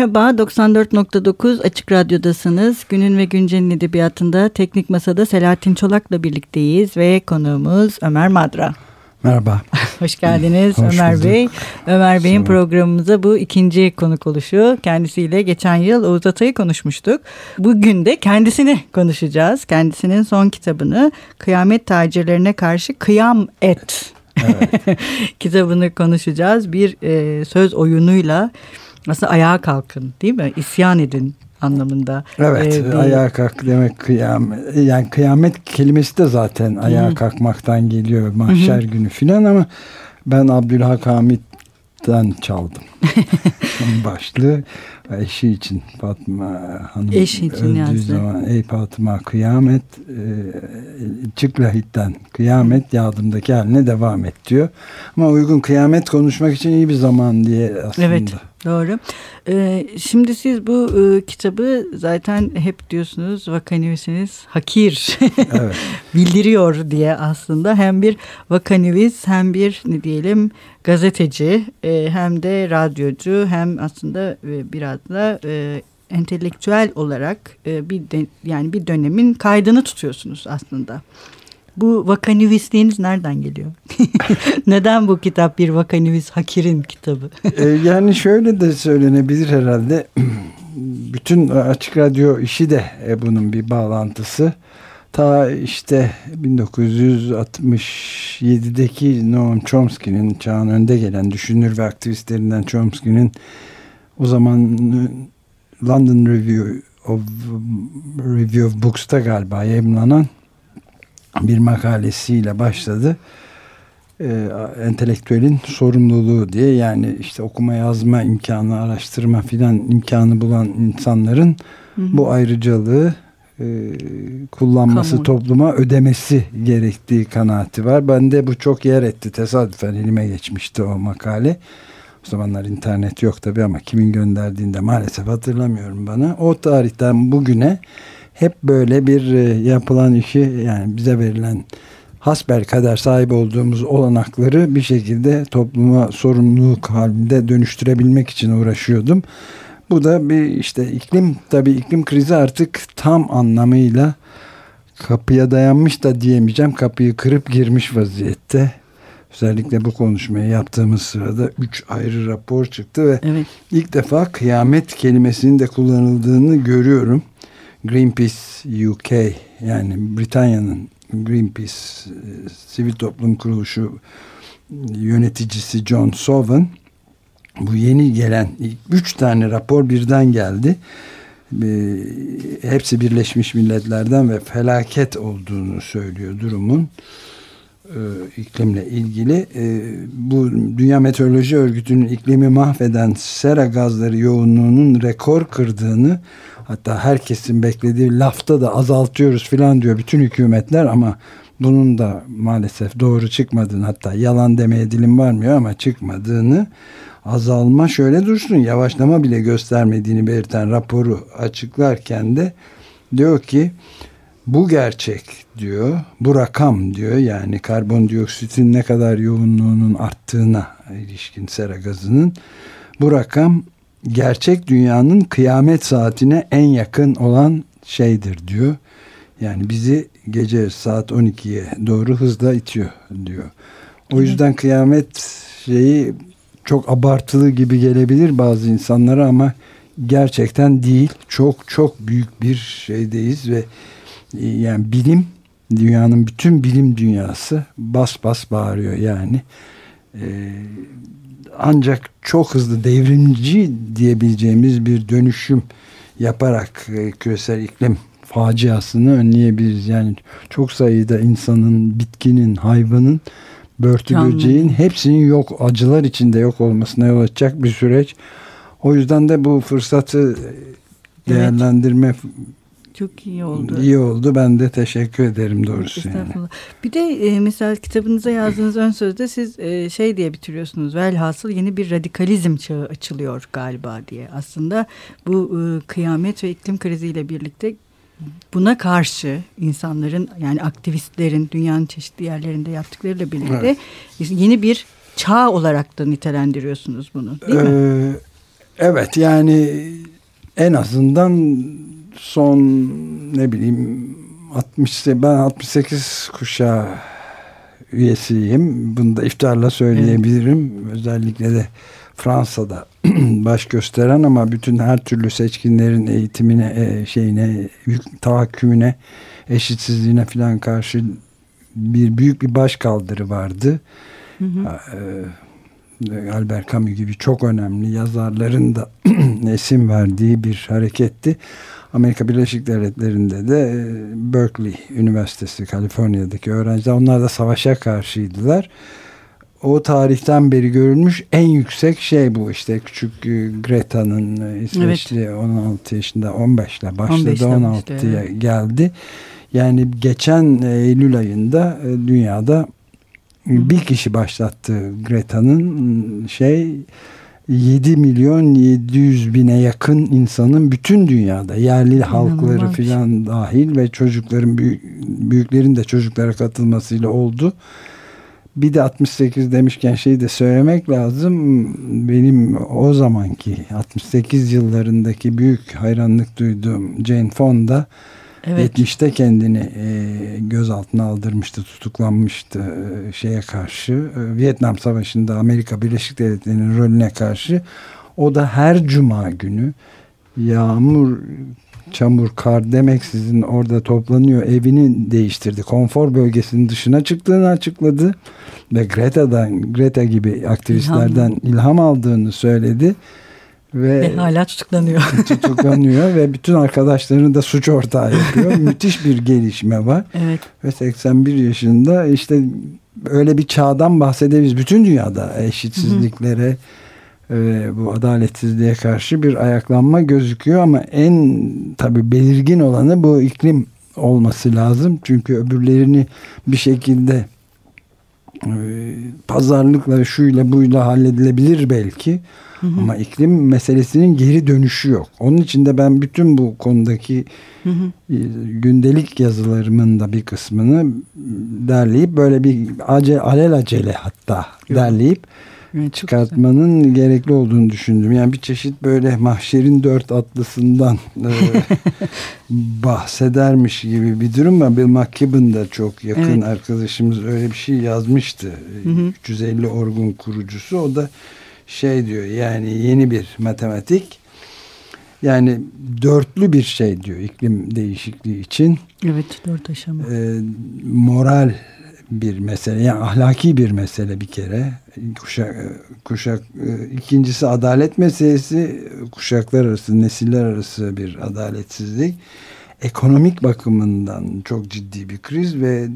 Merhaba, 94.9 Açık Radyo'dasınız. Günün ve Güncel'in edebiyatında Teknik Masa'da Selahattin Çolak'la birlikteyiz ve konuğumuz Ömer Madra. Merhaba. Hoş geldiniz Hoş Ömer bulduk. Bey. Ömer Bey'in programımıza bu ikinci konuk oluşu. Kendisiyle geçen yıl Oğuz Atay'ı konuşmuştuk. Bugün de kendisini konuşacağız. Kendisinin son kitabını Kıyamet Tacirlerine Karşı Kıyam Et evet. kitabını konuşacağız. Bir e, söz oyunuyla aslında ayağa kalkın değil mi? İsyan edin anlamında. Evet ee, bir... ayağa kalk demek kıyamet. Yani kıyamet kelimesi de zaten ayağa Hı. kalkmaktan geliyor mahşer Hı. günü filan ama ben Abdülhak Hamit'ten çaldım. başlığı eşi için Fatma Hanım eşi için öldüğü yazdı. zaman ey Fatma kıyamet e, çık lahitten kıyamet yardımdaki haline devam et diyor. Ama uygun kıyamet konuşmak için iyi bir zaman diye aslında. Evet Doğru. Ee, şimdi siz bu e, kitabı zaten hep diyorsunuz vakanüvisiniz hakir evet. bildiriyor diye aslında hem bir vakanüvis hem bir ne diyelim gazeteci e, hem de radyocu hem aslında e, biraz da e, entelektüel olarak e, bir de, yani bir dönemin kaydını tutuyorsunuz aslında. Bu vakanüvisliğiniz nereden geliyor? Neden bu kitap bir vakanüvis Hakir'in kitabı? ee, yani şöyle de söylenebilir herhalde. Bütün açık radyo işi de e, bunun bir bağlantısı. Ta işte 1967'deki Noam Chomsky'nin çağın önde gelen düşünür ve aktivistlerinden Chomsky'nin o zaman London Review of Review of Books'ta galiba yayınlanan bir makalesiyle başladı. Ee, entelektüelin sorumluluğu diye yani işte okuma yazma imkanı, araştırma filan imkanı bulan insanların hı hı. bu ayrıcalığı e, kullanması Kamu. topluma ödemesi gerektiği kanaati var. Ben de bu çok yer etti. Tesadüfen elime geçmişti o makale. O zamanlar internet yok tabi ama kimin gönderdiğinde maalesef hatırlamıyorum bana. O tarihten bugüne hep böyle bir e, yapılan işi yani bize verilen hasbel kadar sahip olduğumuz olanakları bir şekilde topluma sorumluluk halinde dönüştürebilmek için uğraşıyordum. Bu da bir işte iklim tabii iklim krizi artık tam anlamıyla kapıya dayanmış da diyemeyeceğim. Kapıyı kırıp girmiş vaziyette. Özellikle bu konuşmayı yaptığımız sırada üç ayrı rapor çıktı ve evet. ilk defa kıyamet kelimesinin de kullanıldığını görüyorum. Greenpeace UK yani Britanya'nın Greenpeace e, sivil toplum kuruluşu yöneticisi John Sovan bu yeni gelen üç tane rapor birden geldi. E, hepsi Birleşmiş Milletler'den ve felaket olduğunu söylüyor durumun e, iklimle ilgili. E, bu Dünya Meteoroloji Örgütü'nün iklimi mahveden sera gazları yoğunluğunun rekor kırdığını Hatta herkesin beklediği lafta da azaltıyoruz filan diyor bütün hükümetler ama bunun da maalesef doğru çıkmadığını hatta yalan demeye dilim varmıyor ama çıkmadığını azalma şöyle dursun yavaşlama bile göstermediğini belirten raporu açıklarken de diyor ki bu gerçek diyor bu rakam diyor. Yani karbondioksitin ne kadar yoğunluğunun arttığına ilişkin sera gazının bu rakam gerçek dünyanın kıyamet saatine en yakın olan şeydir diyor. Yani bizi gece saat 12'ye doğru hızla itiyor diyor. O yüzden kıyamet şeyi çok abartılı gibi gelebilir bazı insanlara ama gerçekten değil. Çok çok büyük bir şeydeyiz ve e, yani bilim dünyanın bütün bilim dünyası bas bas bağırıyor yani. Ee, ancak çok hızlı devrimci diyebileceğimiz bir dönüşüm yaparak e, küresel iklim faciasını önleyebiliriz. Yani çok sayıda insanın, bitkinin, hayvanın, börtü Canlı. böceğin hepsinin yok, acılar içinde yok olmasına yol açacak bir süreç. O yüzden de bu fırsatı değerlendirme Çok iyi oldu. iyi oldu. Ben de teşekkür ederim doğrusu. Yani. Estağfurullah. Bir de e, mesela kitabınıza yazdığınız ön sözde siz e, şey diye bitiriyorsunuz. Velhasıl yeni bir radikalizm çağı açılıyor galiba diye. Aslında bu e, kıyamet ve iklim kriziyle birlikte buna karşı insanların yani aktivistlerin dünyanın çeşitli yerlerinde yaptıklarıyla birlikte yeni bir çağ olarak da nitelendiriyorsunuz bunu değil mi? Ee, evet yani en azından son ne bileyim 60 ben 68 kuşağı üyesiyim. Bunu da iftarla söyleyebilirim. Özellikle de Fransa'da baş gösteren ama bütün her türlü seçkinlerin eğitimine, e, şeyine, tahakkümüne, eşitsizliğine falan karşı bir büyük bir baş kaldırı vardı. Hı hı. Ee, Albert Camus gibi çok önemli yazarların da isim verdiği bir hareketti. Amerika Birleşik Devletleri'nde de e, Berkeley Üniversitesi Kaliforniya'daki öğrenciler onlar da savaşa karşıydılar. O tarihten beri görülmüş en yüksek şey bu işte küçük e, Greta'nın e, İsveçli 16 yaşında 15 ile başladı 15'le 16'ya başladı, geldi. Yani geçen Eylül ayında dünyada bir kişi başlattı Greta'nın şey 7 milyon 700 bine yakın insanın bütün dünyada yerli halkları İnanılmaz şey. filan dahil ve çocukların büyük, büyüklerin de çocuklara katılmasıyla oldu. Bir de 68 demişken şeyi de söylemek lazım. Benim o zamanki 68 yıllarındaki büyük hayranlık duyduğum Jane Fonda Evet. 70'te kendini e, gözaltına aldırmıştı, tutuklanmıştı e, şeye karşı. E, Vietnam Savaşı'nda Amerika Birleşik Devletleri'nin rolüne karşı. O da her cuma günü yağmur, çamur, kar demeksizin orada toplanıyor. Evini değiştirdi. Konfor bölgesinin dışına çıktığını açıkladı. Ve Greta'dan, Greta gibi aktivistlerden ilham, aldığını söyledi. Ve, Ve hala tutuklanıyor. tutuklanıyor ve bütün arkadaşlarını da suç ortağı yapıyor. Müthiş bir gelişme var. evet. Ve 81 yaşında işte öyle bir çağdan bahsedebiliriz. Bütün dünyada eşitsizliklere ve bu adaletsizliğe karşı bir ayaklanma gözüküyor ama en tabi belirgin olanı bu iklim olması lazım. Çünkü öbürlerini bir şekilde e, pazarlıkla şuyla buyla halledilebilir belki. Ama iklim meselesinin geri dönüşü yok. Onun için de ben bütün bu konudaki Hı hı. e, gündelik yazılarımın da bir kısmını derleyip böyle bir ace, alelacele hatta derleyip Evet, çok güzel. çıkartmanın gerekli olduğunu düşündüm. Yani bir çeşit böyle mahşerin dört atlısından e, bahsedermiş gibi bir durum var. Bill McKibben da çok yakın Evet. arkadaşımız öyle bir şey yazmıştı. Hı hı. 350 orgun kurucusu. O da şey diyor yani yeni bir matematik yani dörtlü bir şey diyor iklim değişikliği için. Evet dört aşama. e, moral bir mesele yani ahlaki bir mesele bir kere. Kuşak kuşak e, ikincisi adalet meselesi kuşaklar arası nesiller arası bir adaletsizlik. Ekonomik bakımından çok ciddi bir kriz ve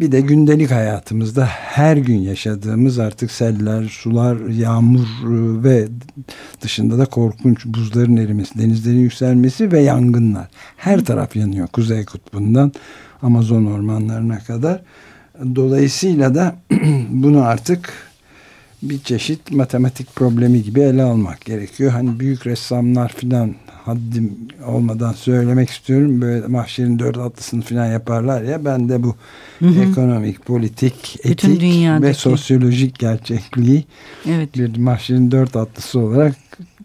bir de gündelik hayatımızda her gün yaşadığımız artık seller, sular, yağmur e, ve dışında da korkunç buzların erimesi, denizlerin yükselmesi ve yangınlar. Her taraf yanıyor Kuzey Kutbu'ndan Amazon ormanlarına kadar. Dolayısıyla da bunu artık bir çeşit matematik problemi gibi ele almak gerekiyor. Hani büyük ressamlar filan haddim olmadan söylemek istiyorum. Böyle mahşerin dört atlısını filan yaparlar ya. Ben de bu Hı hı. ekonomik, politik, etik ve sosyolojik gerçekliği Evet. bir mahşerin dört atlısı olarak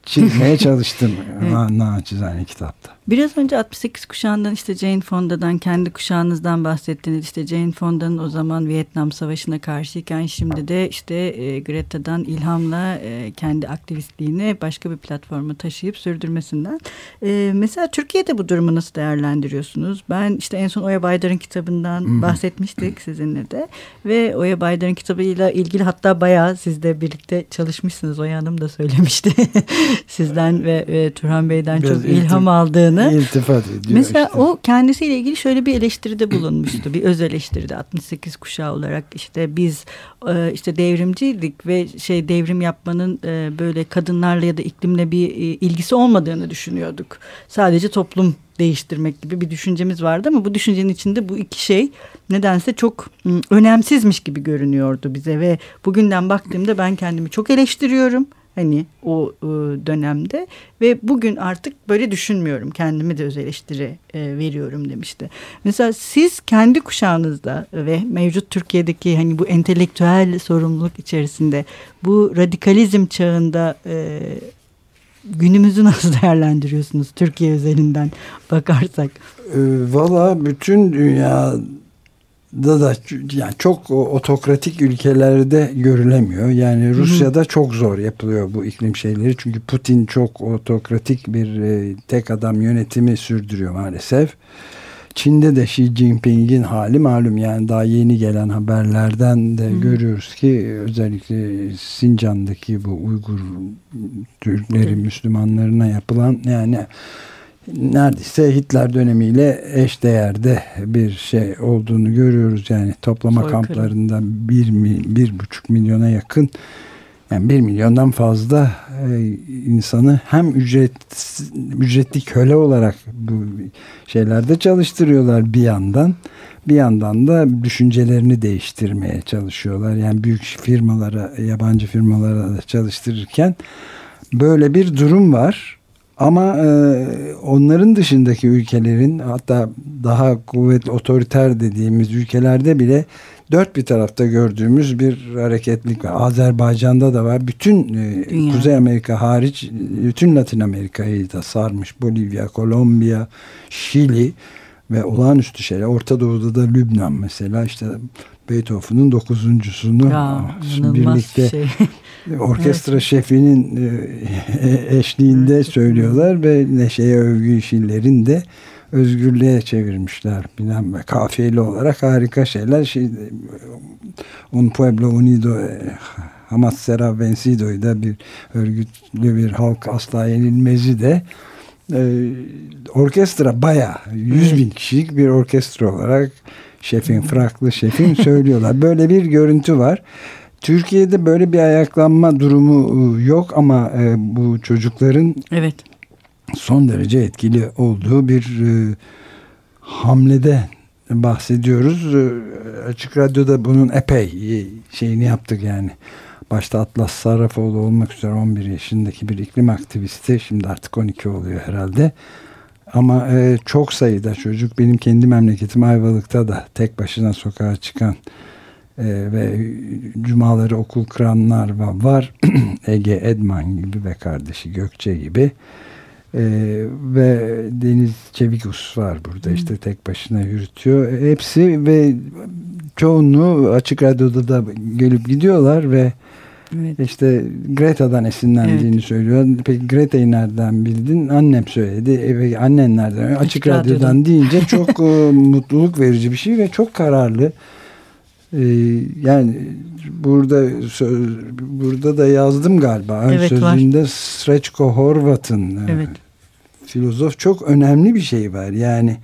çizmeye çalıştım. Evet. Na, naçizane kitapta. Biraz önce 68 kuşağından işte Jane Fonda'dan kendi kuşağınızdan bahsettiniz. İşte Jane Fonda'nın o zaman Vietnam Savaşı'na karşıyken şimdi de işte e, Greta'dan ilhamla e, kendi aktivistliğini başka bir platforma taşıyıp sürdürmesinden. E, mesela Türkiye'de bu durumu nasıl değerlendiriyorsunuz? Ben işte en son Oya Baydar'ın kitabından bahsetmiştik sizinle de. Ve Oya Baydar'ın kitabıyla ilgili hatta bayağı siz de birlikte çalışmışsınız. Oya Hanım da söylemişti. Sizden ve, ve Turhan Beyden Biraz çok ilham aldığını. Aslında. İltifat ediyor. Mesela işte. o kendisiyle ilgili şöyle bir eleştiride bulunmuştu. bir öz eleştiride 68 kuşağı olarak işte biz e, işte devrimciydik ve şey devrim yapmanın e, böyle kadınlarla ya da iklimle bir e, ilgisi olmadığını düşünüyorduk. Sadece toplum değiştirmek gibi bir düşüncemiz vardı ama bu düşüncenin içinde bu iki şey nedense çok önemsizmiş gibi görünüyordu bize ve bugünden baktığımda ben kendimi çok eleştiriyorum hani o e, dönemde ve bugün artık böyle düşünmüyorum kendimi de öz eleştiri e, veriyorum demişti. Mesela siz kendi kuşağınızda ve mevcut Türkiye'deki hani bu entelektüel sorumluluk içerisinde bu radikalizm çağında e, günümüzü nasıl değerlendiriyorsunuz Türkiye özelinden bakarsak? E, Valla bütün dünya da da yani çok otokratik ülkelerde görülemiyor. Yani Rusya'da çok zor yapılıyor bu iklim şeyleri. Çünkü Putin çok otokratik bir e, tek adam yönetimi sürdürüyor maalesef. Çin'de de Xi Jinping'in hali malum yani daha yeni gelen haberlerden de Hı. görüyoruz ki özellikle Sincan'daki bu Uygur Türkleri, Müslümanlarına yapılan yani neredeyse Hitler dönemiyle eş değerde bir şey olduğunu görüyoruz. Yani toplama Soykırım. kamplarında bir, bir buçuk milyona yakın yani bir milyondan fazla e, insanı hem ücret ücretli köle olarak bu şeylerde çalıştırıyorlar bir yandan. Bir yandan da düşüncelerini değiştirmeye çalışıyorlar. Yani büyük firmalara, yabancı firmalara da çalıştırırken böyle bir durum var. Ama e, onların dışındaki ülkelerin hatta daha kuvvetli otoriter dediğimiz ülkelerde bile dört bir tarafta gördüğümüz bir hareketlik var. Azerbaycan'da da var. Bütün e, Kuzey Amerika hariç bütün Latin Amerika'yı da sarmış. Bolivya, Kolombiya, Şili ve olağanüstü şeyler. Orta Doğu'da da Lübnan mesela işte Beethoven'ın dokuzuncusunu ya, birlikte şey. orkestra evet. şefinin e, eşliğinde söylüyorlar ve Neşe'ye övgü işillerin de özgürlüğe çevirmişler. Ve kafiyeli olarak harika şeyler. Şey, Un Pueblo Unido e, Hamas Serra Vencido'yu da bir örgütlü bir halk asla yenilmezi de e, orkestra baya 100 bin kişilik bir orkestra olarak şefin, fraklı şefin söylüyorlar. Böyle bir görüntü var. Türkiye'de böyle bir ayaklanma durumu ıı, yok ama e, bu çocukların evet. son derece etkili olduğu bir e, hamlede bahsediyoruz. E, Açık Radyo'da bunun epey şeyini yaptık yani. Başta Atlas Sarrafoğlu olmak üzere 11 yaşındaki bir iklim aktivisti. Şimdi artık 12 oluyor herhalde. Ama e, çok sayıda çocuk benim kendi memleketim Ayvalık'ta da tek başına sokağa çıkan e, ve cumaları okul kıranlar var. Ege Edman gibi ve kardeşi Gökçe gibi. E, ve Deniz Çevikus var burada işte tek başına yürütüyor. Hepsi ve çoğunu açık radyoda da gelip gidiyorlar ve Evet. İşte Greta'dan esinlendiğini evet. söylüyor. Peki Greta'yı nereden bildin? Annem söyledi. E, annen nereden? Açık, Açık radyodan, radyodan deyince çok e, mutluluk verici bir şey ve çok kararlı. Ee, yani burada burada da yazdım galiba. Evet, sözünde Sreçko Horvat'ın e, evet. filozof çok önemli bir şey var. Yani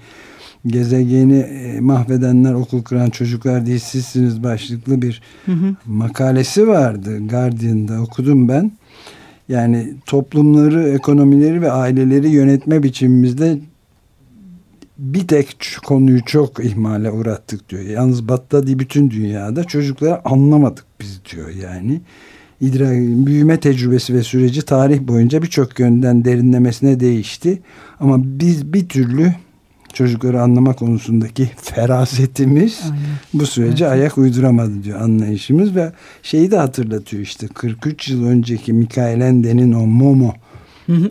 gezegeni e, mahvedenler okul kıran çocuklar değil sizsiniz başlıklı bir hı hı. makalesi vardı Guardian'da okudum ben. Yani toplumları, ekonomileri ve aileleri yönetme biçimimizde bir tek konuyu çok ihmale uğrattık diyor. Yalnız Batı'da değil bütün dünyada çocukları anlamadık biz diyor yani. İdrak, büyüme tecrübesi ve süreci tarih boyunca birçok yönden derinlemesine değişti. Ama biz bir türlü çocukları anlama konusundaki ferasetimiz Aynen. bu sürece evet. ayak uyduramadı diyor anlayışımız ve şeyi de hatırlatıyor işte 43 yıl önceki Mikael Ende'nin o Momo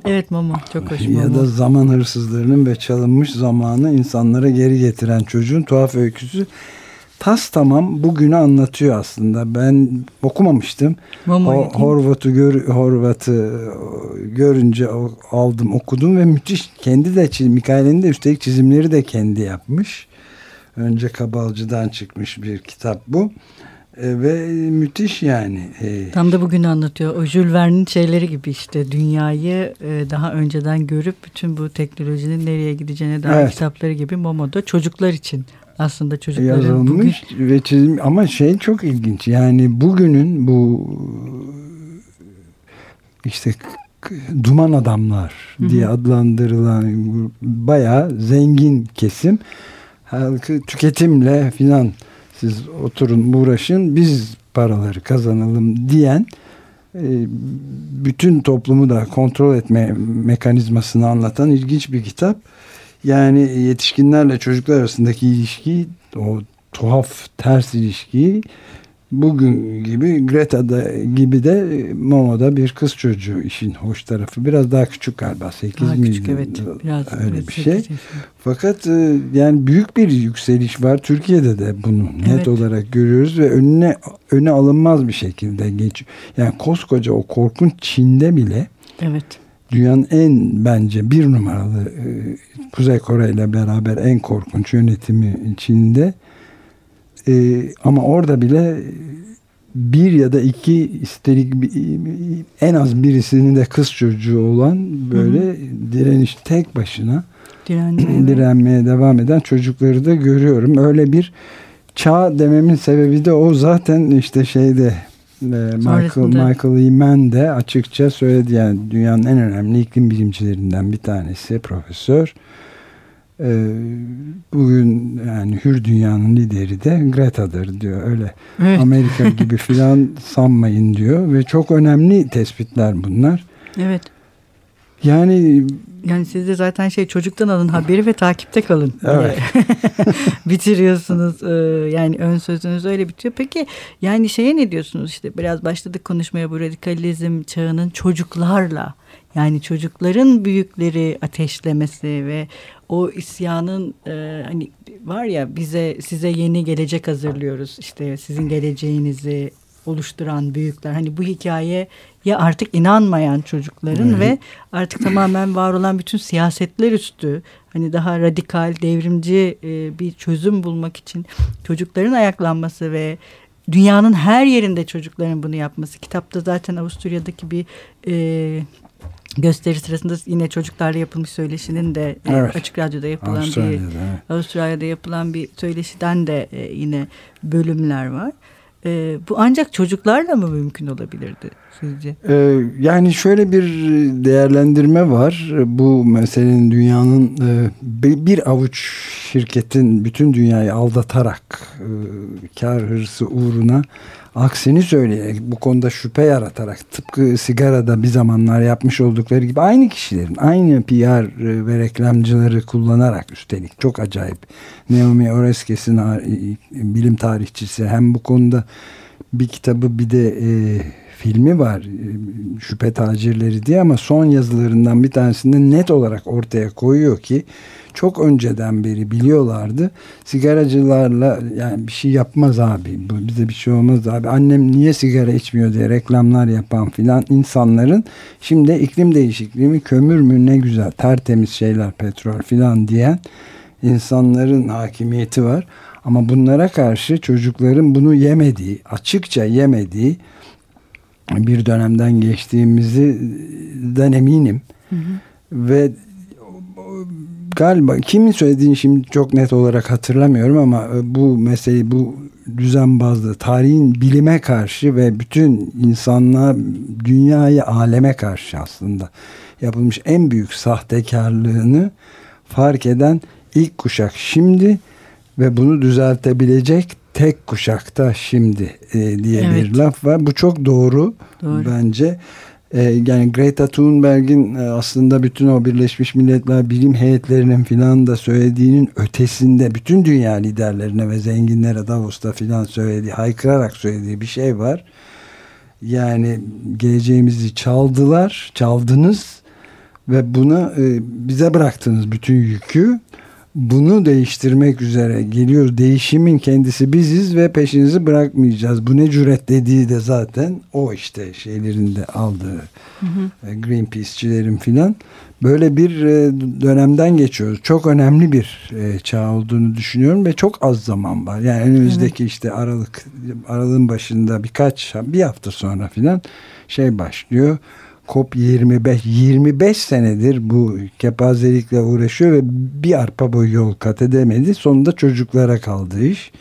Evet Momo çok hoş. Ya da zaman hırsızlarının ve çalınmış zamanı insanlara geri getiren çocuğun tuhaf öyküsü tas tamam bugünü anlatıyor aslında. Ben okumamıştım. o, Horvat'ı gör, Horvat'ı görünce aldım okudum ve müthiş kendi de çiz, Mikail'in de üstelik çizimleri de kendi yapmış. Önce Kabalcı'dan çıkmış bir kitap bu. E, ve müthiş yani. E, Tam da bugün anlatıyor. O Jules Verne'in şeyleri gibi işte dünyayı e, daha önceden görüp bütün bu teknolojinin nereye gideceğine dair Evet. kitapları gibi Momo'da çocuklar için aslında çocukların yazılmış bugün ve çizim ama şey çok ilginç yani bugünün bu işte duman adamlar Hı hı. diye adlandırılan bayağı zengin kesim halkı tüketimle filan siz oturun uğraşın biz paraları kazanalım diyen e, bütün toplumu da kontrol etme mekanizmasını anlatan ilginç bir kitap. Yani yetişkinlerle çocuklar arasındaki ilişki, o tuhaf ters ilişkiyi bugün gibi Greta'da gibi de Momo'da bir kız çocuğu işin hoş tarafı. Biraz daha küçük galiba 8 daha küçük evet biraz Öyle evet, bir şey. yaşında. Fakat e, yani büyük bir yükseliş var. Türkiye'de de bunu net Evet. olarak görüyoruz ve önüne öne alınmaz bir şekilde geç. Yani koskoca o korkunç Çin'de bile Evet. dünyanın en bence bir numaralı e, Kuzey Kore ile beraber en korkunç yönetimi Çin'de. E, ama orada bile bir ya da iki üstelik bir- en az birisinin de kız çocuğu olan böyle direniş tek başına Direnmeye direnmeye devam eden çocukları da görüyorum. Öyle bir çağ dememin sebebi de o. Zaten işte şeyde e, Michael, Sonrasında- Michael Eman de açıkça söyledi. Yani dünyanın en önemli iklim bilimcilerinden bir tanesi profesör. E, bugün yani hür dünyanın lideri de Greta'dır diyor öyle Evet. Amerika gibi filan sanmayın diyor ve çok önemli tespitler bunlar. evet. Yani Yani siz de zaten şey çocuktan alın haberi ve takipte kalın. diye Evet. Bitiriyorsunuz. Ee, yani ön sözünüz öyle bitiyor. Peki yani şeye ne diyorsunuz işte biraz başladık konuşmaya bu radikalizm çağının çocuklarla yani çocukların büyükleri ateşlemesi ve o isyanın e, hani var ya bize size yeni gelecek hazırlıyoruz. İşte sizin geleceğinizi oluşturan büyükler. Hani bu hikayeye ya artık inanmayan çocukların Evet. ve artık tamamen var olan bütün siyasetler üstü hani daha radikal devrimci e, bir çözüm bulmak için çocukların ayaklanması ve dünyanın her yerinde çocukların bunu yapması. Kitapta zaten Avusturya'daki bir e, gösteri sırasında yine çocuklarla yapılmış söyleşinin de e, Evet. açık radyoda yapılan bir Avustralya'da evet. Avustralya'da yapılan bir söyleşiden de e, yine bölümler var. E, bu ancak çocuklarla mı mümkün olabilirdi sizce? Yani şöyle bir değerlendirme var. Bu meselenin dünyanın e, bir bir avuç şirketin bütün dünyayı aldatarak e, kar hırsı uğruna aksini söyleyerek bu konuda şüphe yaratarak tıpkı sigarada bir zamanlar yapmış oldukları gibi aynı kişilerin aynı PR ve reklamcıları kullanarak üstelik çok acayip. Naomi Oreskes'in a- bilim tarihçisi hem bu konuda bir kitabı bir de e, filmi var e, şüphe tacirleri diye ama son yazılarından bir tanesinde net olarak ortaya koyuyor ki çok önceden beri biliyorlardı. Sigaracılarla yani bir şey yapmaz abi bize bir şey olmaz abi. Annem niye sigara içmiyor diye reklamlar yapan filan insanların şimdi iklim değişikliği mi kömür mü ne güzel tertemiz şeyler petrol filan diyen insanların hakimiyeti var. Ama bunlara karşı çocukların bunu yemediği açıkça yemediği bir dönemden geçtiğimizden eminim. Ve galiba kimin söylediğini şimdi çok net olarak hatırlamıyorum ama bu meseleyi bu düzenbazlığı tarihin bilime karşı ve bütün insanlığa dünyaya aleme karşı aslında yapılmış en büyük sahtekarlığını fark eden ilk kuşak şimdi ve bunu düzeltebilecek tek kuşakta şimdi e, diye Evet. bir laf var. Bu çok doğru, Doğru. bence. E, yani Greta Thunberg'in e, aslında bütün o Birleşmiş Milletler bilim heyetlerinin filan da söylediğinin ötesinde bütün dünya liderlerine ve zenginlere Davos'ta filan söylediği, haykırarak söylediği bir şey var. Yani geleceğimizi çaldılar, çaldınız ve bunu e, bize bıraktınız bütün yükü. Bunu değiştirmek üzere geliyor. Değişimin kendisi biziz ve peşinizi bırakmayacağız. Bu ne cüret dediği de zaten o işte şeylerinde aldığı hı hı. E, Greenpeace'çilerin filan. Böyle bir e, dönemden geçiyoruz. Çok önemli bir e, çağ olduğunu düşünüyorum ve çok az zaman var. Yani önümüzdeki evet. işte Aralık Aralık'ın başında birkaç bir hafta sonra filan şey başlıyor COP 25 25 senedir bu kepazelikle uğraşıyor ve bir arpa boyu yol kat edemedi. Sonunda çocuklara kaldı iş.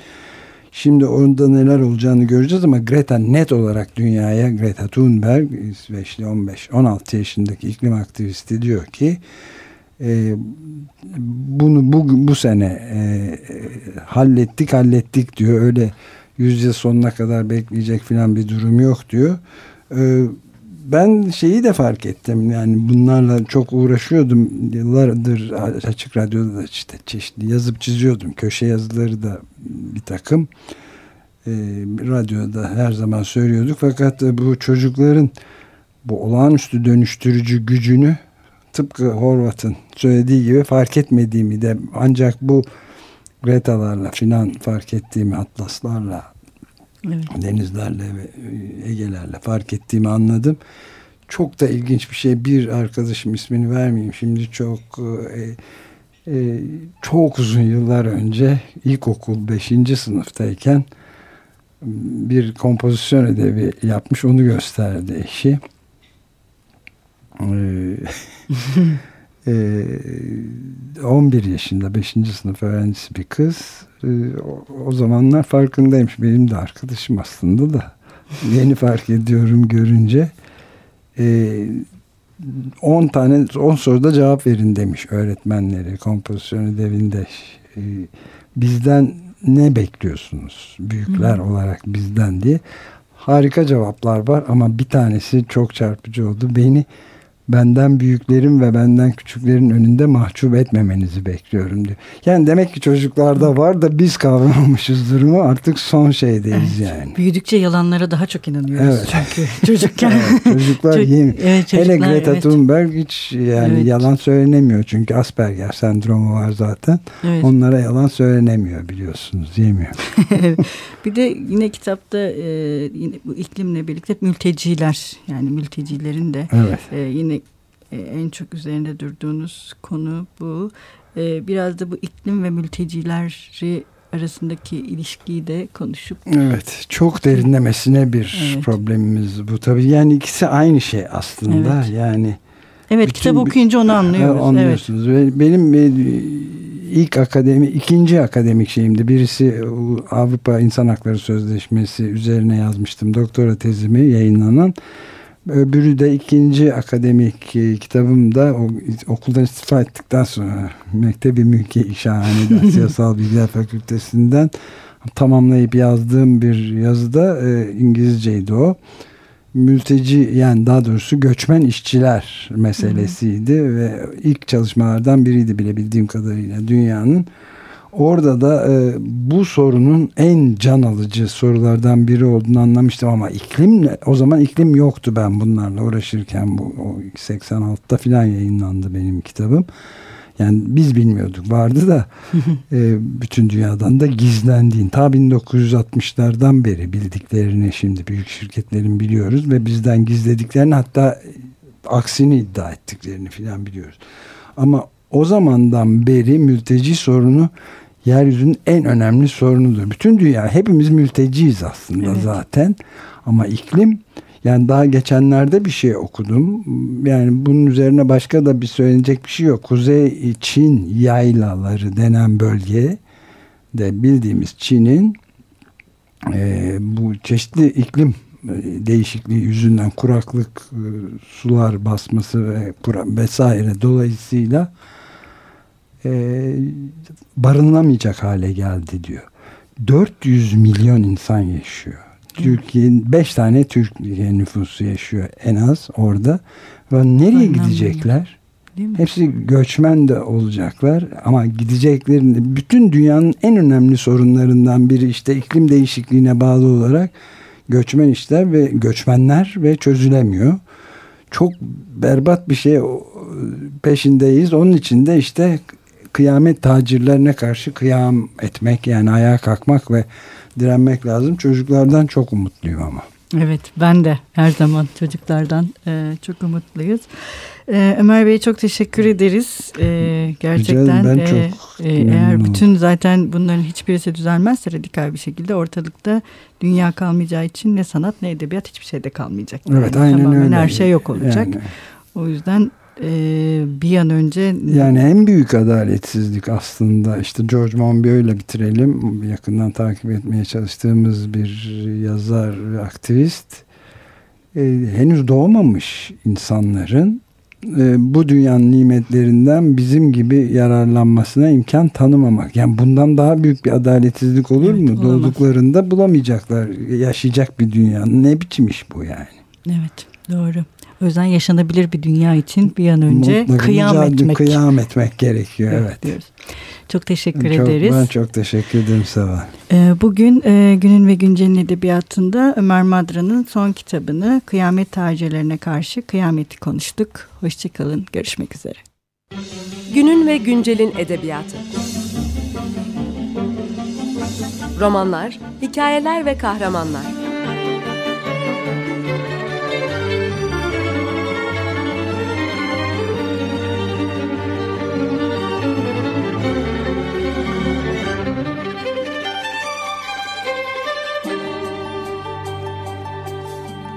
Şimdi onda neler olacağını göreceğiz ama Greta net olarak dünyaya Greta Thunberg İsveçli 15-16 yaşındaki iklim aktivisti diyor ki e, bunu bu, bu sene e, hallettik hallettik diyor öyle yüzyıl sonuna kadar bekleyecek falan bir durum yok diyor. E, ben şeyi de fark ettim. Yani bunlarla çok uğraşıyordum. Yıllardır açık radyoda da işte çeşitli yazıp çiziyordum. Köşe yazıları da bir takım. E, radyoda her zaman söylüyorduk. Fakat bu çocukların bu olağanüstü dönüştürücü gücünü tıpkı Horvat'ın söylediği gibi fark etmediğimi de ancak bu Greta'larla filan fark ettiğimi atlaslarla evet. denizlerle ve e, Ege'lerle fark ettiğimi anladım. Çok da ilginç bir şey. Bir arkadaşım ismini vermeyeyim. Şimdi çok e, e, çok uzun yıllar önce ilkokul 5. sınıftayken bir kompozisyon ödevi yapmış. Onu gösterdi eşi. Ee, 11 yaşında 5. sınıf öğrencisi bir kız ee, o zamanlar farkındaymış. Benim de arkadaşım aslında da. Yeni fark ediyorum görünce. 10 ee, tane 10 soruda cevap verin demiş öğretmenleri kompozisyon ödevinde. Ee, bizden ne bekliyorsunuz büyükler Hı. olarak bizden diye. Harika cevaplar var ama bir tanesi çok çarpıcı oldu. Beni benden büyüklerin ve benden küçüklerin önünde mahcup etmemenizi bekliyorum diyor. Yani demek ki çocuklarda var da biz kavramamışız durumu artık son şeydeyiz evet. yani. Büyüdükçe yalanlara daha çok inanıyoruz evet. çünkü çocukken. evet, çocuklar Çok, yeni. Evet, çocuklar, Hele Greta evet. Thunberg hiç yani evet. yalan söylenemiyor çünkü Asperger sendromu var zaten. Evet. Onlara yalan söylenemiyor biliyorsunuz yemiyor. bir de yine kitapta e, yine bu iklimle birlikte mülteciler yani mültecilerin de evet. e, yine e, en çok üzerinde durduğunuz konu bu. E, biraz da bu iklim ve mültecileri arasındaki ilişkiyi de konuşup. Evet çok derinlemesine bir evet. problemimiz bu tabii. Yani ikisi aynı şey aslında evet. yani. Evet bütün, kitap okuyunca onu anlıyoruz. Anlıyorsunuz. Evet. Benim e, ilk akademi, ikinci akademik şeyimdi. Birisi Avrupa İnsan Hakları Sözleşmesi üzerine yazmıştım. Doktora tezimi yayınlanan. Öbürü de ikinci akademik e, kitabımda o, okuldan istifa ettikten sonra Mektebi Mülki şahane Siyasal Bilgiler Fakültesinden tamamlayıp yazdığım bir yazıda e, İngilizceydi o. Mülteci yani daha doğrusu göçmen işçiler meselesiydi ve ilk çalışmalardan biriydi bile bildiğim kadarıyla dünyanın Orada da e, bu sorunun en can alıcı sorulardan biri olduğunu anlamıştım ama iklimle o zaman iklim yoktu ben bunlarla uğraşırken bu o 86'da filan yayınlandı benim kitabım. Yani biz bilmiyorduk vardı da e, bütün dünyadan da gizlendiğin ta 1960'lardan beri bildiklerini şimdi büyük şirketlerin biliyoruz ve bizden gizlediklerini hatta aksini iddia ettiklerini filan biliyoruz. Ama o zamandan beri mülteci sorunu yeryüzünün en önemli sorunudur. Bütün dünya hepimiz mülteciyiz aslında evet. zaten. Ama iklim yani daha geçenlerde bir şey okudum. Yani bunun üzerine başka da bir söylenecek bir şey yok. Kuzey Çin yaylaları denen bölge de bildiğimiz Çin'in e, bu çeşitli iklim e, değişikliği yüzünden kuraklık, e, sular basması ve vesaire dolayısıyla e, barınılamayacak hale geldi diyor. 400 milyon insan yaşıyor. Türkiye'nin 5 tane Türkiye nüfusu yaşıyor en az orada. Ve nereye gidecekler? Hepsi göçmen de olacaklar ama gideceklerin bütün dünyanın en önemli sorunlarından biri işte iklim değişikliğine bağlı olarak göçmen işler ve göçmenler ve çözülemiyor. Çok berbat bir şey peşindeyiz. Onun için de işte kıyamet tacirlerine karşı kıyam etmek yani ayağa kalkmak ve direnmek lazım. Çocuklardan çok umutluyum ama. Evet ben de her zaman çocuklardan e, çok umutluyuz. E, Ömer Bey çok teşekkür ederiz. E, gerçekten ben e, çok e, eğer bütün zaten bunların hiçbirisi düzelmezse radikal bir şekilde ortalıkta dünya kalmayacağı için ne sanat ne edebiyat hiçbir şeyde kalmayacak. Evet yani aynen tamamen öyle. Her şey yok olacak. Yani, o yüzden e, bir an önce yani en büyük adaletsizlik aslında işte George Monbiot ile bitirelim. Yakından takip etmeye çalıştığımız bir yazar ve aktivist. E, henüz doğmamış insanların e, bu dünyanın nimetlerinden bizim gibi yararlanmasına imkan tanımamak. Yani bundan daha büyük bir adaletsizlik olur Evet, mu? olamaz. Doğduklarında bulamayacaklar yaşayacak bir dünya. Ne biçim iş bu yani? Evet doğru. O yüzden yaşanabilir bir dünya için bir an önce Mutlaka kıyam etmek. Kıyam etmek gerekiyor evet. diyoruz. Çok teşekkür Çok, ederiz. ben çok teşekkür ederim Seval. Ee, Bugün e, Günün ve Güncel'in edebiyatında Ömer Madra'nın son kitabını Kıyamet Tacirlerine Karşı Kıyameti konuştuk. Hoşçakalın, görüşmek üzere. Günün ve güncelin edebiyatı. Romanlar, hikayeler ve kahramanlar.